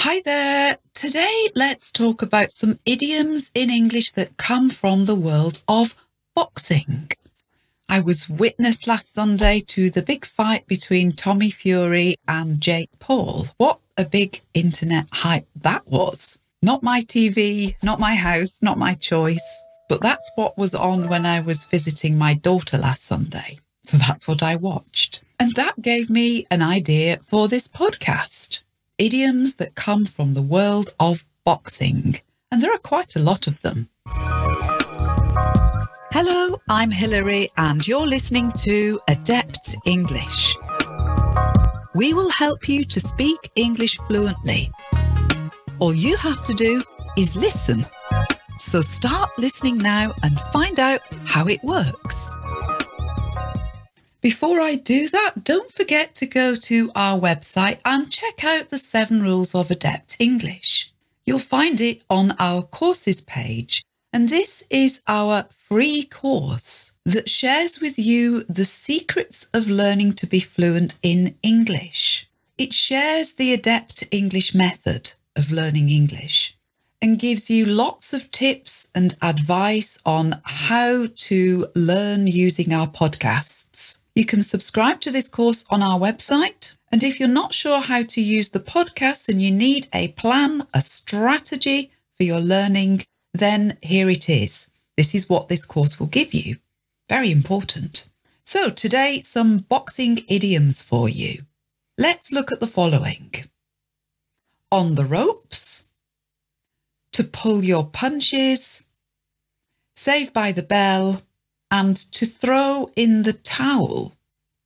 Hi there. Today, let's talk about some idioms in English that come from the world of boxing. I was witness last Sunday to the big fight between Tommy Fury and Jake Paul. What a big internet hype that was. Not my TV, not my house, not my choice, but that's what was on when I was visiting my daughter last Sunday. So that's what I watched. And that gave me an idea for this podcast idioms that come from the world of boxing. And there are quite a lot of them. Hello, I'm Hilary, and you're listening to Adept English. We will help you to speak English fluently. All you have to do is listen. So start listening now and find out how it works. Before I do that, don't forget to go to our website and check out the seven rules of Adept English. You'll find it on our courses page. And this is our free course that shares with you the secrets of learning to be fluent in English. It shares the Adept English method of learning English and gives you lots of tips and advice on how to learn using our podcasts. You can subscribe to this course on our website. And if you're not sure how to use the podcast and you need a plan, a strategy for your learning, then here it is. This is what this course will give you. Very important. So today, some boxing idioms for you. Let's look at the following. On the ropes, to pull your punches, save by the bell, and to throw in the towel.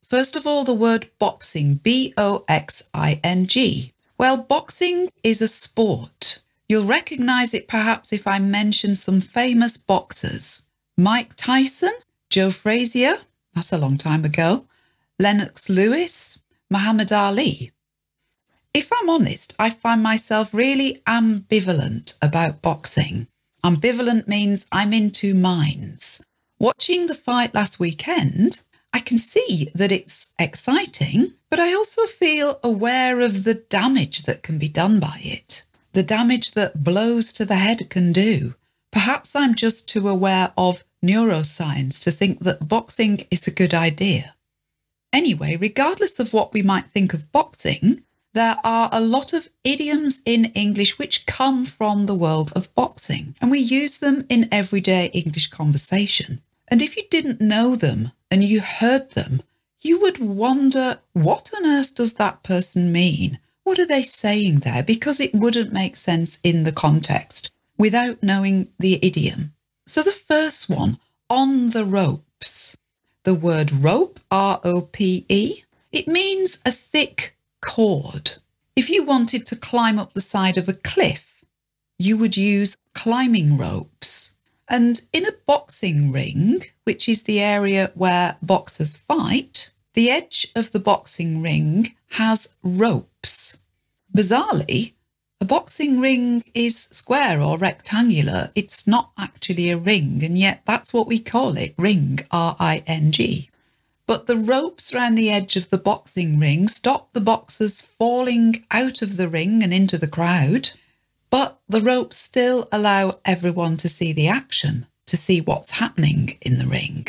First of all, the word boxing, B O X I N G. Well, boxing is a sport. You'll recognize it perhaps if I mention some famous boxers Mike Tyson, Joe Frazier, that's a long time ago, Lennox Lewis, Muhammad Ali. If I'm honest, I find myself really ambivalent about boxing. Ambivalent means I'm in two minds. Watching the fight last weekend, I can see that it's exciting, but I also feel aware of the damage that can be done by it, the damage that blows to the head can do. Perhaps I'm just too aware of neuroscience to think that boxing is a good idea. Anyway, regardless of what we might think of boxing, there are a lot of idioms in English which come from the world of boxing, and we use them in everyday English conversation. And if you didn't know them and you heard them, you would wonder what on earth does that person mean? What are they saying there? Because it wouldn't make sense in the context without knowing the idiom. So the first one, on the ropes. The word rope, R O P E, it means a thick cord. If you wanted to climb up the side of a cliff, you would use climbing ropes. And in a boxing ring, which is the area where boxers fight, the edge of the boxing ring has ropes. Bizarrely, a boxing ring is square or rectangular. It's not actually a ring, and yet that's what we call it ring, R I N G. But the ropes around the edge of the boxing ring stop the boxers falling out of the ring and into the crowd but the ropes still allow everyone to see the action, to see what's happening in the ring.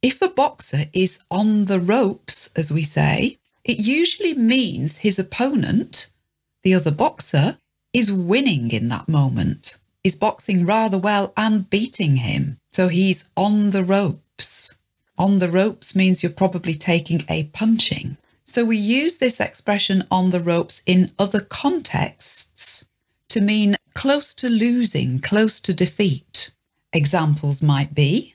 If a boxer is on the ropes, as we say, it usually means his opponent, the other boxer, is winning in that moment, is boxing rather well and beating him. So he's on the ropes. On the ropes means you're probably taking a punching. So we use this expression on the ropes in other contexts to mean close to losing, close to defeat. Examples might be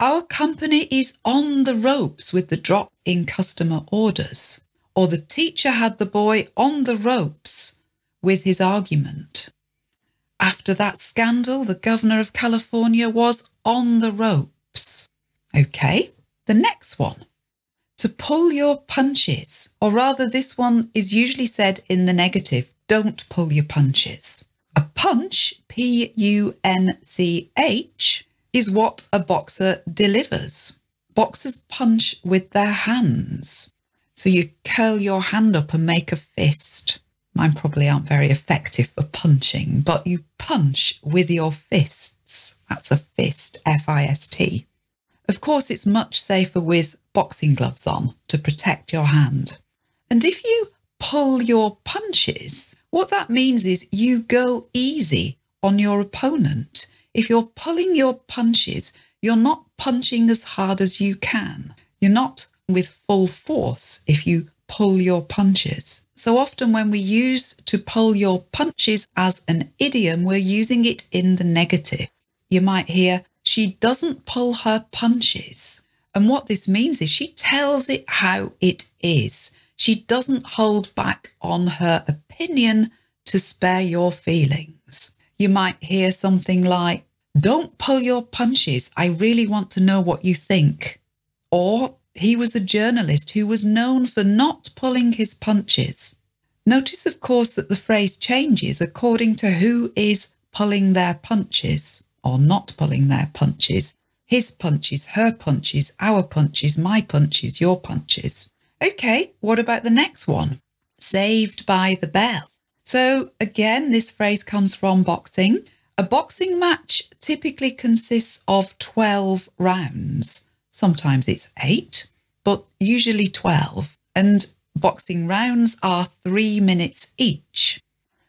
Our company is on the ropes with the drop in customer orders, or the teacher had the boy on the ropes with his argument. After that scandal, the governor of California was on the ropes. Okay, the next one. To pull your punches, or rather, this one is usually said in the negative don't pull your punches. A punch, P U N C H, is what a boxer delivers. Boxers punch with their hands. So you curl your hand up and make a fist. Mine probably aren't very effective for punching, but you punch with your fists. That's a fist, F I S T. Of course, it's much safer with boxing gloves on to protect your hand. And if you pull your punches, what that means is you go easy on your opponent. If you're pulling your punches, you're not punching as hard as you can. You're not with full force if you pull your punches. So often, when we use to pull your punches as an idiom, we're using it in the negative. You might hear, she doesn't pull her punches. And what this means is she tells it how it is. She doesn't hold back on her opinion to spare your feelings. You might hear something like, Don't pull your punches. I really want to know what you think. Or he was a journalist who was known for not pulling his punches. Notice, of course, that the phrase changes according to who is pulling their punches or not pulling their punches. His punches, her punches, our punches, my punches, your punches. Okay, what about the next one? Saved by the bell. So, again, this phrase comes from boxing. A boxing match typically consists of 12 rounds. Sometimes it's eight, but usually 12. And boxing rounds are three minutes each.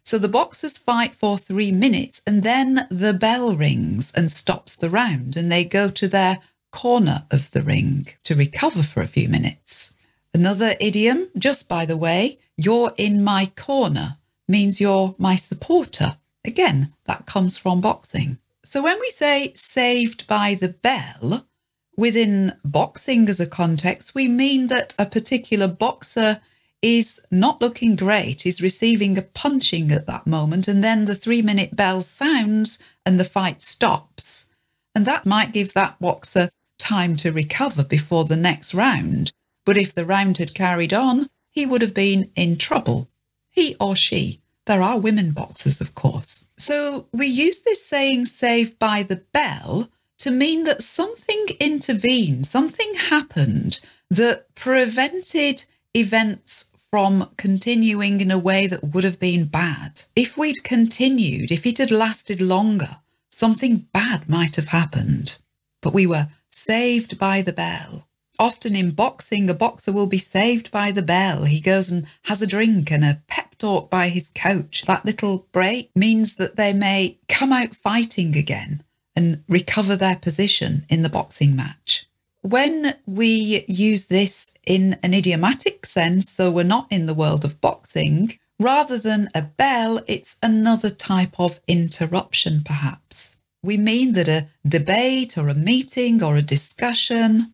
So the boxers fight for three minutes and then the bell rings and stops the round and they go to their corner of the ring to recover for a few minutes. Another idiom, just by the way, you're in my corner means you're my supporter. Again, that comes from boxing. So when we say saved by the bell, within boxing as a context, we mean that a particular boxer is not looking great, is receiving a punching at that moment, and then the three minute bell sounds and the fight stops. And that might give that boxer time to recover before the next round. But if the round had carried on, he would have been in trouble. He or she. There are women boxers, of course. So we use this saying saved by the bell to mean that something intervened, something happened that prevented events from continuing in a way that would have been bad. If we'd continued, if it had lasted longer, something bad might have happened. But we were saved by the bell. Often in boxing, a boxer will be saved by the bell. He goes and has a drink and a pep talk by his coach. That little break means that they may come out fighting again and recover their position in the boxing match. When we use this in an idiomatic sense, so we're not in the world of boxing, rather than a bell, it's another type of interruption, perhaps. We mean that a debate or a meeting or a discussion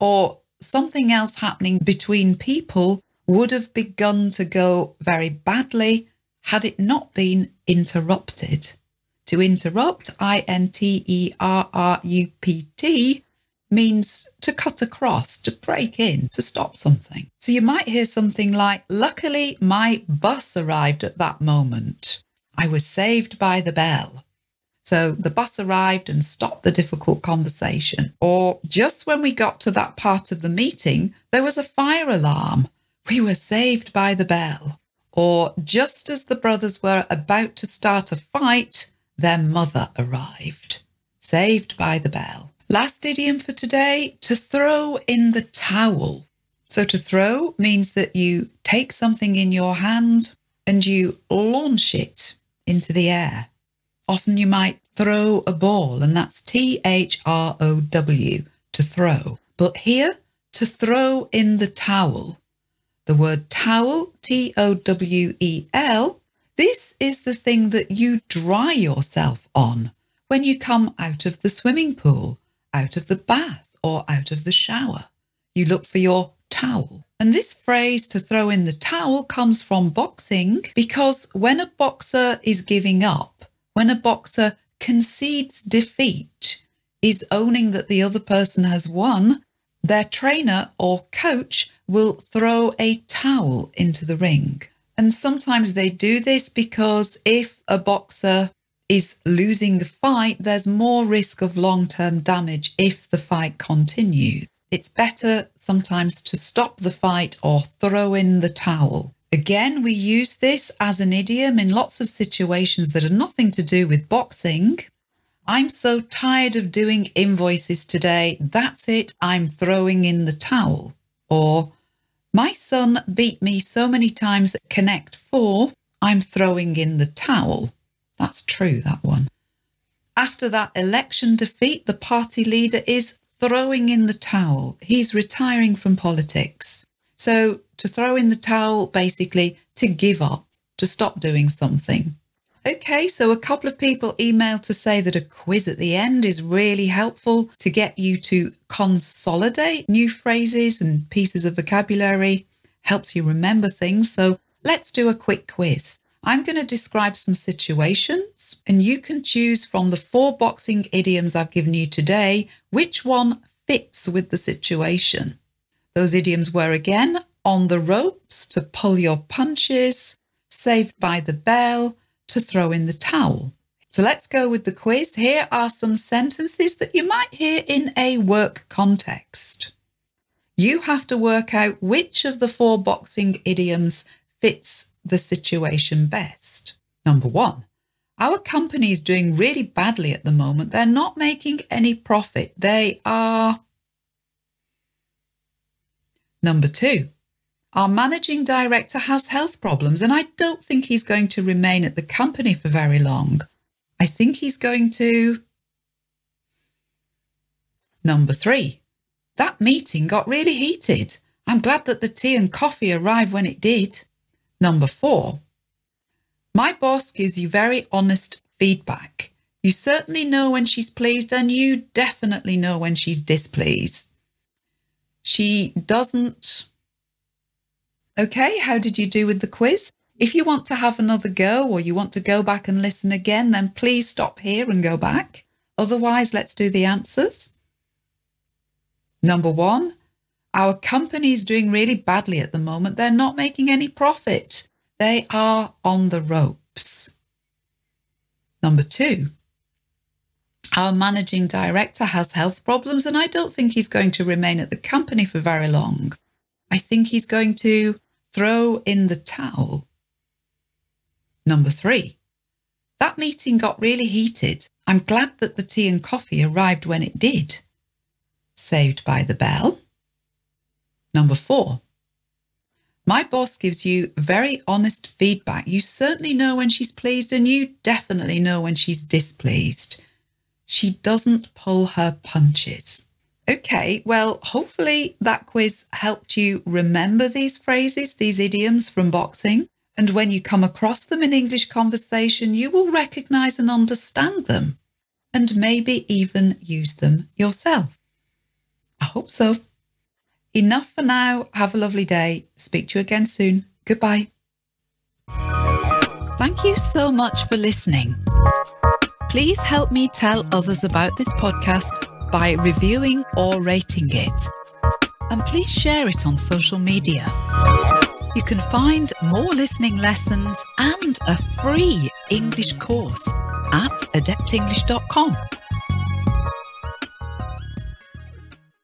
or something else happening between people would have begun to go very badly had it not been interrupted. To interrupt, I N T E R R U P T, means to cut across, to break in, to stop something. So you might hear something like, Luckily, my bus arrived at that moment. I was saved by the bell. So the bus arrived and stopped the difficult conversation. Or just when we got to that part of the meeting, there was a fire alarm. We were saved by the bell. Or just as the brothers were about to start a fight, their mother arrived, saved by the bell. Last idiom for today to throw in the towel. So, to throw means that you take something in your hand and you launch it into the air. Often you might throw a ball, and that's T H R O W, to throw. But here, to throw in the towel. The word towel, T O W E L, this is the thing that you dry yourself on when you come out of the swimming pool, out of the bath, or out of the shower. You look for your towel. And this phrase to throw in the towel comes from boxing because when a boxer is giving up, when a boxer concedes defeat, is owning that the other person has won, their trainer or coach will throw a towel into the ring. And sometimes they do this because if a boxer is losing the fight, there's more risk of long term damage if the fight continues. It's better sometimes to stop the fight or throw in the towel. Again, we use this as an idiom in lots of situations that are nothing to do with boxing. I'm so tired of doing invoices today. That's it. I'm throwing in the towel. Or, my son beat me so many times at Connect 4. I'm throwing in the towel. That's true, that one. After that election defeat, the party leader is throwing in the towel. He's retiring from politics. So to throw in the towel, basically to give up, to stop doing something. Okay, so a couple of people emailed to say that a quiz at the end is really helpful to get you to consolidate new phrases and pieces of vocabulary, helps you remember things. So let's do a quick quiz. I'm going to describe some situations, and you can choose from the four boxing idioms I've given you today which one fits with the situation. Those idioms were again on the ropes to pull your punches, saved by the bell to throw in the towel. So let's go with the quiz. Here are some sentences that you might hear in a work context. You have to work out which of the four boxing idioms fits the situation best. Number one, our company is doing really badly at the moment. They're not making any profit. They are Number two, our managing director has health problems and I don't think he's going to remain at the company for very long. I think he's going to. Number three, that meeting got really heated. I'm glad that the tea and coffee arrived when it did. Number four, my boss gives you very honest feedback. You certainly know when she's pleased and you definitely know when she's displeased. She doesn't. Okay, how did you do with the quiz? If you want to have another go or you want to go back and listen again, then please stop here and go back. Otherwise, let's do the answers. Number one, our company is doing really badly at the moment. They're not making any profit. They are on the ropes. Number two, our managing director has health problems, and I don't think he's going to remain at the company for very long. I think he's going to throw in the towel. Number three, that meeting got really heated. I'm glad that the tea and coffee arrived when it did. Saved by the bell. Number four, my boss gives you very honest feedback. You certainly know when she's pleased, and you definitely know when she's displeased. She doesn't pull her punches. Okay, well, hopefully that quiz helped you remember these phrases, these idioms from boxing. And when you come across them in English conversation, you will recognize and understand them and maybe even use them yourself. I hope so. Enough for now. Have a lovely day. Speak to you again soon. Goodbye. Thank you so much for listening. Please help me tell others about this podcast by reviewing or rating it. And please share it on social media. You can find more listening lessons and a free English course at adeptenglish.com.